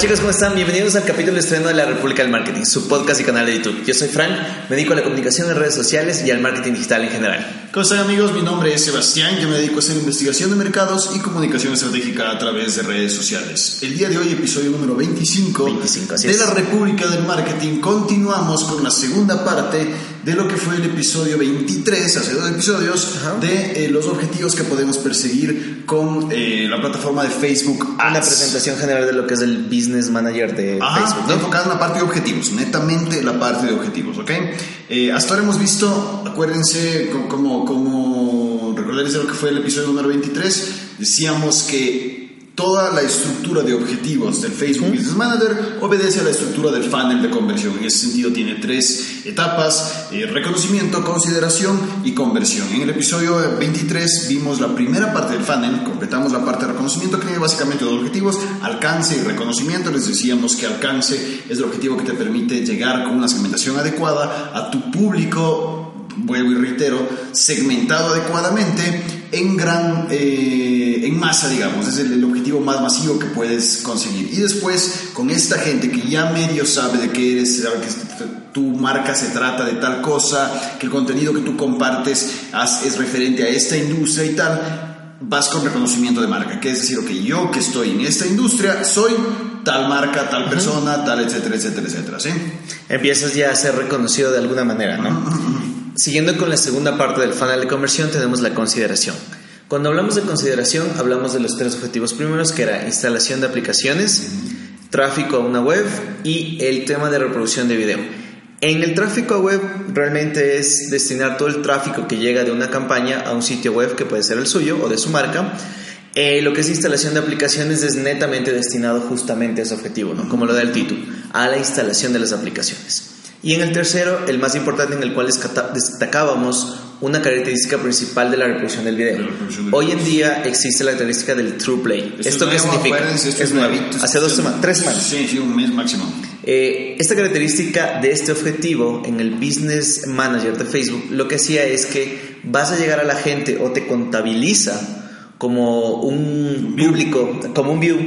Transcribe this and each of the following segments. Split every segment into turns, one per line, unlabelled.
chicos, ¿cómo están? Bienvenidos al capítulo estreno de la República del Marketing, su podcast y canal de YouTube. Yo soy Frank, me dedico a la comunicación en redes sociales y al marketing digital en general.
¿Cómo están amigos? Mi nombre es Sebastián, yo me dedico a hacer investigación de mercados y comunicación estratégica a través de redes sociales. El día de hoy, episodio número 25,
25 así
de la República del Marketing, continuamos con la segunda parte de lo que fue el episodio 23, hace dos episodios,
Ajá.
de eh, los objetivos que podemos perseguir con eh, la plataforma de Facebook Ads.
Una presentación general de lo que es el Business Manager de
Ajá,
Facebook, ¿no?
enfocada en la parte de objetivos, netamente la parte de objetivos, ¿ok? Eh, hasta ahora hemos visto, acuérdense, co- como, como recordarles de lo que fue el episodio número 23, decíamos que toda la estructura de objetivos del Facebook Business Manager obedece a la estructura del funnel de conversión. En ese sentido tiene tres etapas, eh, reconocimiento, consideración y conversión. En el episodio 23 vimos la primera parte del funnel, completamos la parte de reconocimiento que tiene básicamente dos objetivos, alcance y reconocimiento. Les decíamos que alcance es el objetivo que te permite llegar con una segmentación adecuada a tu público, vuelvo y reitero, segmentado adecuadamente en gran, eh, en masa, digamos, es el, el objetivo más masivo que puedes conseguir. Y después, con esta gente que ya medio sabe de qué eres, sabe que tu marca se trata de tal cosa, que el contenido que tú compartes es referente a esta industria y tal, vas con reconocimiento de marca, que es decir, ok, yo que estoy en esta industria soy tal marca, tal persona, tal, etcétera, etcétera, etcétera, ¿sí?
Empiezas ya a ser reconocido de alguna manera, ¿no? Siguiendo con la segunda parte del funnel de conversión, tenemos la consideración. Cuando hablamos de consideración, hablamos de los tres objetivos primeros, que era instalación de aplicaciones, tráfico a una web y el tema de reproducción de video. En el tráfico a web realmente es destinar todo el tráfico que llega de una campaña a un sitio web que puede ser el suyo o de su marca. Eh, lo que es instalación de aplicaciones es netamente destinado justamente a ese objetivo, ¿no? como lo da el título, a la instalación de las aplicaciones. Y en el tercero, el más importante en el cual destacábamos una característica principal de la reproducción del video.
Reproducción del
Hoy en día existe la característica del true play.
Esto
¿Esto
es
qué
nuevo,
significa?
esto
es nuevo.
nuevito,
Hace dos semanas, tres semanas.
Sí, sí, un mes máximo.
Eh, esta característica de este objetivo en el Business Manager de Facebook lo que hacía es que vas a llegar a la gente o te contabiliza como un público, como un view,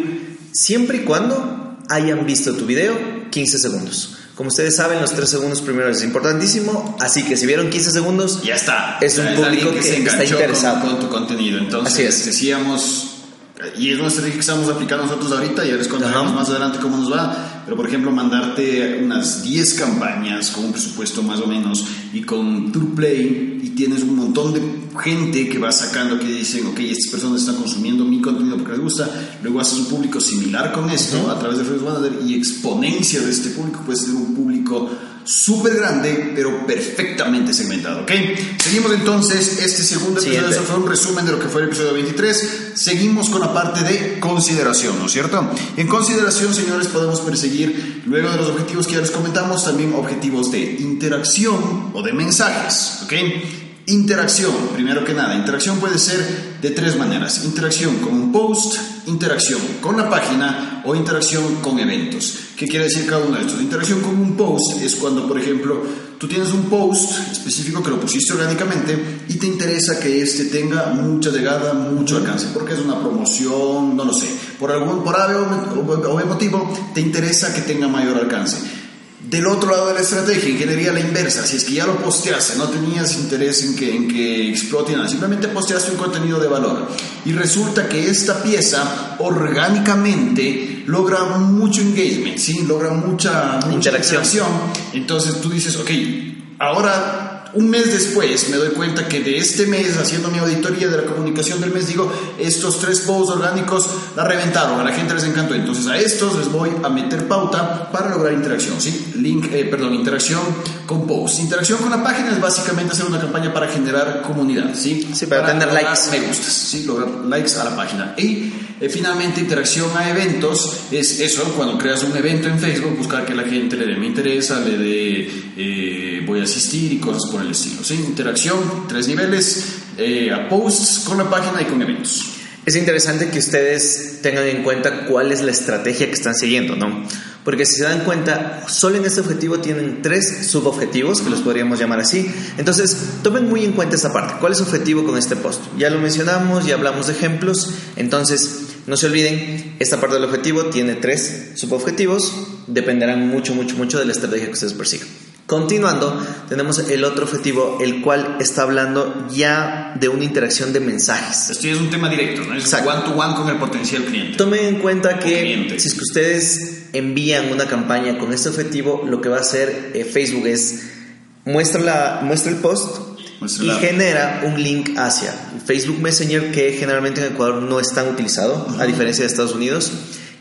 siempre y cuando hayan visto tu video 15 segundos. Como ustedes saben, los 3 segundos primeros es importantísimo, así que si vieron 15 segundos,
Ya está.
Es un
alguien
público que
se
está interesado.
Con, con tu contenido. Entonces,
Así es.
decíamos, y es una estrategia que estamos aplicando nosotros ahorita, ya les contaremos
Ajá.
más adelante cómo nos va, pero por ejemplo, mandarte unas 10 campañas con un presupuesto más o menos y con True Play y tienes un montón de gente que va sacando que dicen, ok, estas personas están consumiendo mi contenido porque les gusta, luego haces un público similar con esto a través de Facebook Manager y exponencia de este público puede ser un público súper grande, pero perfectamente segmentado, ¿ok? Seguimos entonces este segundo episodio,
Siguiente.
eso fue un resumen de lo que fue el episodio 23. Seguimos con la parte de consideración, ¿no es cierto? En consideración, señores, podemos perseguir, luego de los objetivos que ya les comentamos, también objetivos de interacción o de mensajes, ¿ok? Interacción, primero que nada, interacción puede ser de tres maneras. Interacción con un post, interacción con la página o interacción con eventos. ¿Qué quiere decir cada uno de estos? Interacción con un post es cuando, por ejemplo, tú tienes un post específico que lo pusiste orgánicamente y te interesa que este tenga mucha llegada, mucho alcance, porque es una promoción, no lo sé, por algún por o, o- o motivo te interesa que tenga mayor alcance. Del otro lado de la estrategia, ingeniería a la inversa, si es que ya lo posteaste, no tenías interés en que, en que explote nada, simplemente posteaste un contenido de valor y resulta que esta pieza orgánicamente logra mucho engagement, ¿sí? logra mucha, mucha
Interacción.
interacción. Entonces tú dices, ok, ahora un mes después me doy cuenta que de este mes, haciendo mi auditoría de la comunicación del mes, digo, estos tres posts orgánicos la reventaron, a la gente les encantó. Entonces a estos les voy a meter pauta para lograr interacción, ¿sí? Link, eh, perdón, interacción con posts. Interacción con la página es básicamente hacer una campaña para generar comunidad, ¿sí?
Sí, para tener
lograr
likes.
Me gustas, ¿sí? Lograr likes a la página. Y eh, finalmente, interacción a eventos es eso, cuando creas un evento en Facebook, buscar que la gente le dé me interesa, le dé eh, voy a asistir y cosas por el estilo. ¿sí? Interacción, tres niveles, eh, a posts con la página y con eventos.
Es interesante que ustedes tengan en cuenta cuál es la estrategia que están siguiendo, ¿no? Porque si se dan cuenta, solo en este objetivo tienen tres subobjetivos, que los podríamos llamar así. Entonces, tomen muy en cuenta esa parte. ¿Cuál es su objetivo con este post? Ya lo mencionamos, ya hablamos de ejemplos. Entonces, No se olviden, esta parte del objetivo tiene tres subobjetivos, dependerán mucho, mucho, mucho de la estrategia que ustedes persigan. Continuando, tenemos el otro objetivo, el cual está hablando ya de una interacción de mensajes.
Esto ya es un tema directo, ¿no? Es one to one con el potencial cliente.
Tomen en cuenta que si es que ustedes envían una campaña con este objetivo, lo que va a hacer eh, Facebook es muestra, la, muestra el post y genera un link hacia Facebook Messenger que generalmente en Ecuador no es tan utilizado, a diferencia de Estados Unidos,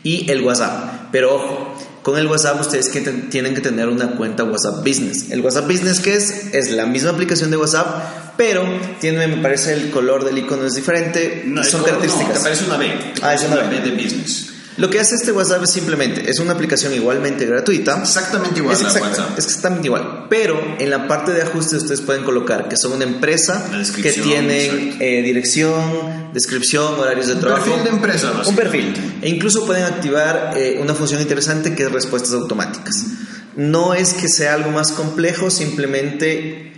y el WhatsApp. Pero ojo, con el WhatsApp ustedes que tienen que tener una cuenta WhatsApp Business. El WhatsApp Business que es es la misma aplicación de WhatsApp, pero tiene me parece el color del icono es diferente,
no,
son
características.
te
parece una B.
Ah, es una
B de business.
Lo que hace este WhatsApp es simplemente, es una aplicación igualmente gratuita.
Exactamente igual
es WhatsApp. Es exactamente igual. Pero en la parte de ajuste ustedes pueden colocar que son una empresa que tienen eh, dirección, descripción, horarios de trabajo.
Un perfil de empresa.
Un perfil. E incluso pueden activar eh, una función interesante que es respuestas automáticas. No es que sea algo más complejo, simplemente...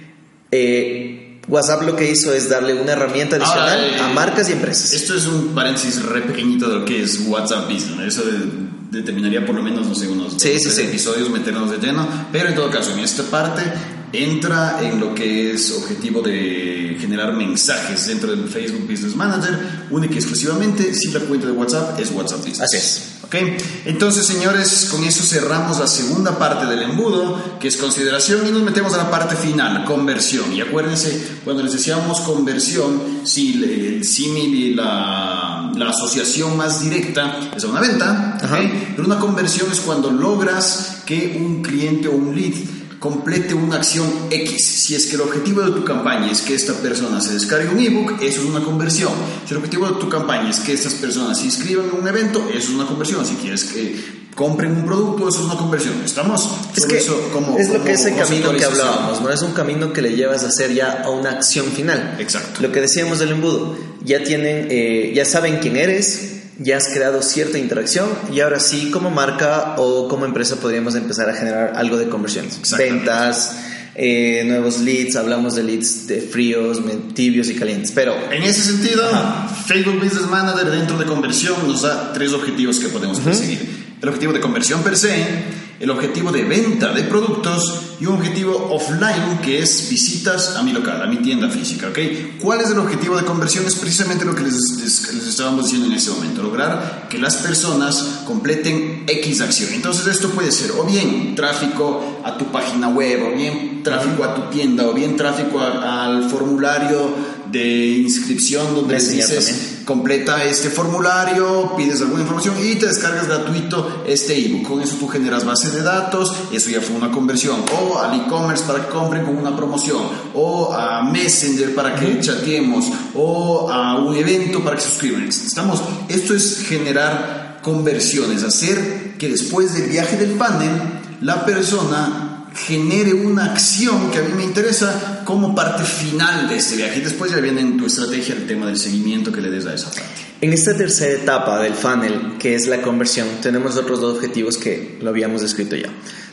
Eh, WhatsApp lo que hizo es darle una herramienta adicional a marcas y empresas.
Esto es un paréntesis re pequeñito de lo que es WhatsApp Business. Eso determinaría por lo menos, no sé, unos
sí, sí,
episodios meternos de lleno. Pero en todo caso, en esta parte entra en lo que es objetivo de generar mensajes dentro del Facebook Business Manager, única y exclusivamente si la cuenta de WhatsApp es WhatsApp Business.
Así es.
¿Ok? Entonces, señores, con eso cerramos la segunda parte del embudo, que es consideración, y nos metemos a la parte final, conversión. Y acuérdense, cuando les decíamos conversión, si el símil y la, la, asociación más directa es a una venta, pero una conversión es cuando logras que un cliente o un lead complete una acción X. Si es que el objetivo de tu campaña es que esta persona se descargue un ebook, eso es una conversión. Si el objetivo de tu campaña es que estas personas se inscriban en un evento, eso es una conversión. Si quieres que compren un producto, eso es una conversión. ¿Estamos?
Es que eso como, es lo que es el camino que hablábamos, ¿no? Es un camino que le llevas a hacer ya a una acción final.
Exacto.
Lo que decíamos del embudo, ya tienen, eh, ya saben quién eres, ya has creado cierta interacción y ahora sí como marca o como empresa podríamos empezar a generar algo de conversiones. Ventas, eh, nuevos leads, hablamos de leads de fríos, tibios y calientes. Pero
en ese sentido, Facebook Business Manager dentro de conversión nos da tres objetivos que podemos perseguir. El objetivo de conversión per se, el objetivo de venta de productos y un objetivo offline que es visitas a mi local, a mi tienda física. ¿ok? ¿Cuál es el objetivo de conversión? Es precisamente lo que les, les, estábamos diciendo en ese momento, lograr que las personas completen X acción. Entonces esto puede ser o bien tráfico a tu página web, o bien tráfico a tu tienda, o bien tráfico al formulario de inscripción donde dices completa este formulario, pides alguna información y te descargas gratuito este ebook. Con eso tú generas base de datos, eso ya fue una conversión. O al e-commerce para que compren con una promoción, o a Messenger para que chateemos, o a un evento para que suscriban. Estamos, esto es generar conversiones, hacer que después del viaje del panel la persona genere una acción que a mí me interesa como parte final de este viaje. Y después ya viene en tu estrategia el tema del seguimiento que le des a esa parte.
En esta tercera etapa del funnel, que es la conversión, tenemos otros dos objetivos que lo habíamos descrito ya.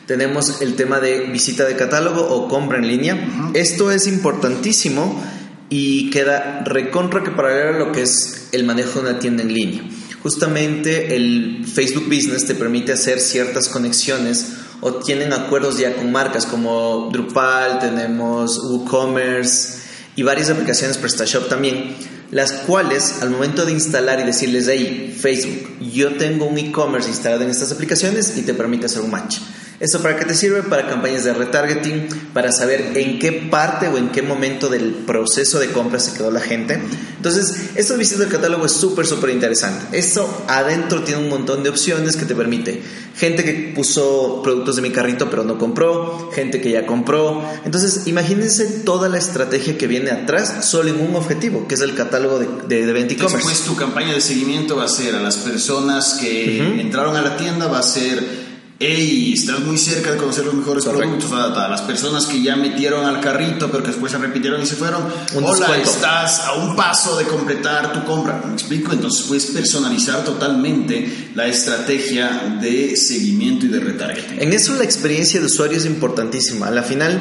Tenemos el tema de visita de catálogo o compra en línea. Esto es importantísimo y queda recontra que paralelo a lo que es el manejo de una tienda en línea. Justamente el Facebook Business te permite hacer ciertas conexiones o tienen acuerdos ya con marcas como Drupal, tenemos WooCommerce y varias aplicaciones PrestaShop también, las cuales al momento de instalar y decirles ahí, Facebook, yo tengo un e-commerce instalado en estas aplicaciones y te permite hacer un match. ¿Esto para qué te sirve? Para campañas de retargeting, para saber en qué parte o en qué momento del proceso de compra se quedó la gente. Entonces, esto visitas del catálogo es súper, súper interesante. Esto adentro tiene un montón de opciones que te permite. Gente que puso productos de mi carrito pero no compró, gente que ya compró. Entonces, imagínense toda la estrategia que viene atrás solo en un objetivo, que es el catálogo de, de, de venta e-commerce.
Después tu campaña de seguimiento va a ser a las personas que entraron a la tienda, va a ser hey, estás muy cerca de conocer los mejores productos, a, las personas que ya metieron al carrito pero que después se repitieron y se fueron, hola, estás a un paso de completar tu compra, ¿me explico? Entonces puedes personalizar totalmente la estrategia de seguimiento y de retargeting.
En eso la experiencia de usuario es importantísima, a la final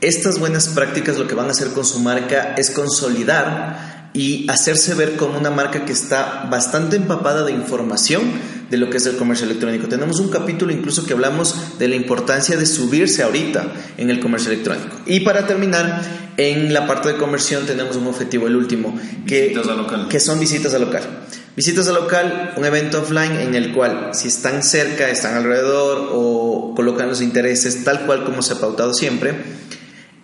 estas buenas prácticas lo que van a hacer con su marca es consolidar y hacerse ver como una marca que está bastante empapada de información de lo que es el comercio electrónico. Tenemos un capítulo incluso que hablamos de la importancia de subirse ahorita en el comercio electrónico. Y para terminar, en la parte de conversión tenemos un objetivo, el último, que, que son visitas al local. Visitas al local, un evento offline en el cual si están cerca, están alrededor o colocan los intereses tal cual como se ha pautado siempre,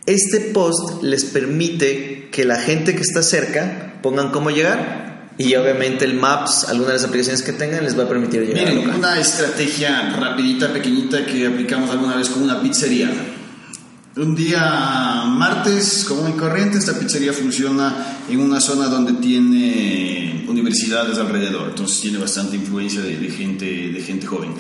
este post les permite que la gente que está cerca pongan cómo llegar y obviamente el Maps, algunas de las aplicaciones que tengan, les va a permitir llegar.
Miren, una estrategia rapidita, pequeñita que aplicamos alguna vez con una pizzería. Un día martes, como y corriente, esta pizzería funciona en una zona donde tiene universidades alrededor, entonces tiene bastante influencia de, gente, de gente joven.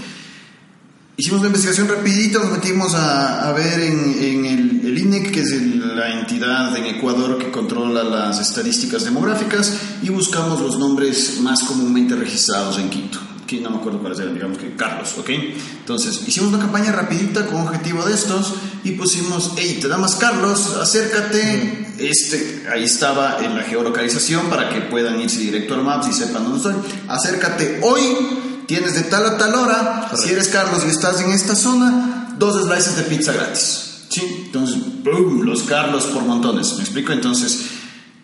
Hicimos una investigación rapidito, nos metimos a, ver en, el, el, INEC, que es la entidad en Ecuador que controla las estadísticas demográficas, y buscamos los nombres más comúnmente registrados en Quito que no me acuerdo cuáles eran, digamos que Carlos, ¿ok? Entonces, hicimos una campaña rapidita con objetivo de estos y pusimos, hey, te da más Carlos, acércate. Este, ahí estaba en la geolocalización para que puedan irse directo al Maps y sepan dónde estoy. Acércate hoy, tienes de tal a tal hora, si eres Carlos y estás en esta zona, dos slices de pizza gratis. ¿Sí? Entonces, boom, los Carlos por montones, ¿me explico? Entonces,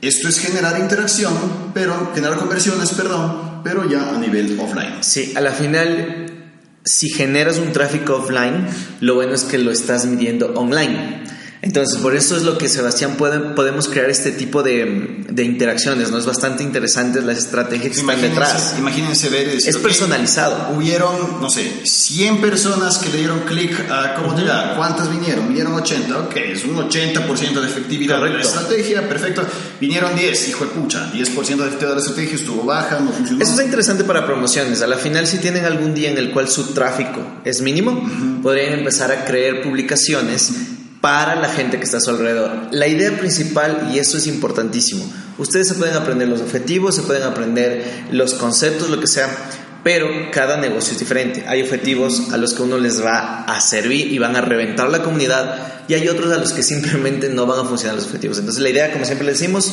esto es generar interacción, pero generar conversiones, perdón, pero ya a nivel offline.
Sí, a la final, si generas un tráfico offline, lo bueno es que lo estás midiendo online. Entonces, por eso es lo que Sebastián puede, podemos crear este tipo de, de, interacciones, ¿no? Es bastante interesante las estrategias que están detrás.
Imagínense ver...
es personalizado.
hubieron, no sé, 100 personas que le dieron clic a cómo da, ¿cuántas vinieron? Vinieron 80, ok, es un 80% de efectividad de la estrategia, perfecto. Vinieron 10, hijo de pucha, 10% de efectividad de la estrategia estuvo baja, no funcionó.
Eso es interesante para promociones. A la final, si tienen algún día en el cual su tráfico es mínimo, podrían empezar a crear publicaciones para la gente que está a su alrededor. La idea principal, y eso es importantísimo, ustedes se pueden aprender los objetivos, se pueden aprender los conceptos, lo que sea, pero cada negocio es diferente. Hay objetivos a los que uno les va a servir y van a reventar la comunidad y hay otros a los que simplemente no van a funcionar los objetivos. Entonces la idea, como siempre le decimos,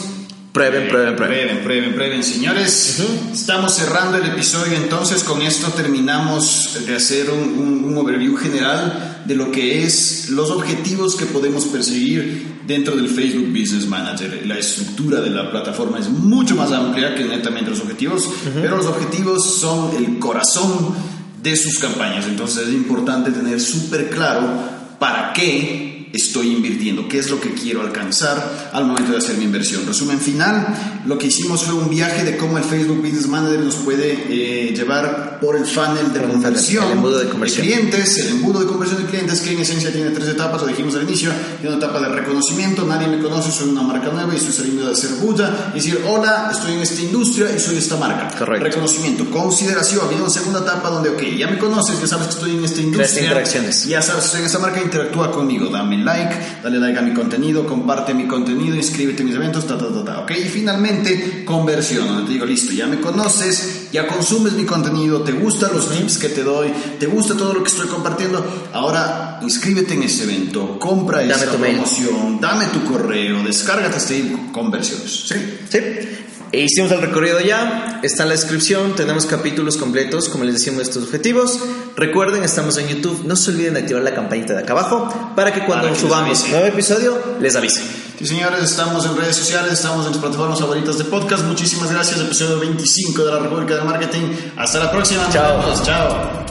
Prueben, prueben, prueben.
Prueben, prueben, prueben, señores. Estamos cerrando el episodio, entonces con esto terminamos de hacer un, un, overview general de lo que es los objetivos que podemos perseguir dentro del Facebook Business Manager. La estructura de la plataforma es mucho más amplia que netamente los objetivos, pero los objetivos son el corazón de sus campañas. Entonces es importante tener súper claro para qué estoy invirtiendo, qué es lo que quiero alcanzar al momento de hacer mi inversión. Resumen final, lo que hicimos fue un viaje de cómo el Facebook Business Manager nos puede eh, llevar por el funnel de conversión,
el embudo de, conversión.
clientes, el embudo de conversión de clientes que en esencia tiene tres etapas, lo dijimos al inicio, tiene una etapa de reconocimiento, nadie me conoce, soy una marca nueva y estoy saliendo de hacer bulla, y decir, hola, estoy en esta industria y soy esta marca.
Correcto.
Reconocimiento, consideración, viene una segunda etapa donde, ok, ya me conoces, ya sabes que estoy en esta industria, ya sabes que estoy en esta marca, interactúa conmigo, dame like, dale like a mi contenido, comparte mi contenido, inscríbete en mis eventos, ta, ta, ta, ta, ¿ok? Y finalmente, conversión, donde te digo, listo, ya me conoces, ya consumes mi contenido, te gustan los tips que te doy, te gusta todo lo que estoy compartiendo, ahora inscríbete en ese evento, compra
dame
esta promoción, dame tu correo, descárgate este conversiones, ¿sí?
Sí. E hicimos el recorrido ya, está en la descripción, tenemos capítulos completos, como les decimos, de estos objetivos. Recuerden, estamos en YouTube, no se olviden de activar la campanita de acá abajo para que cuando subamos un nuevo episodio les avise.
Sí, señores, estamos en redes sociales, estamos en las plataformas favoritas de podcast. Muchísimas gracias, episodio 25 de la República del Marketing. Hasta la próxima.
Chao.
Chao.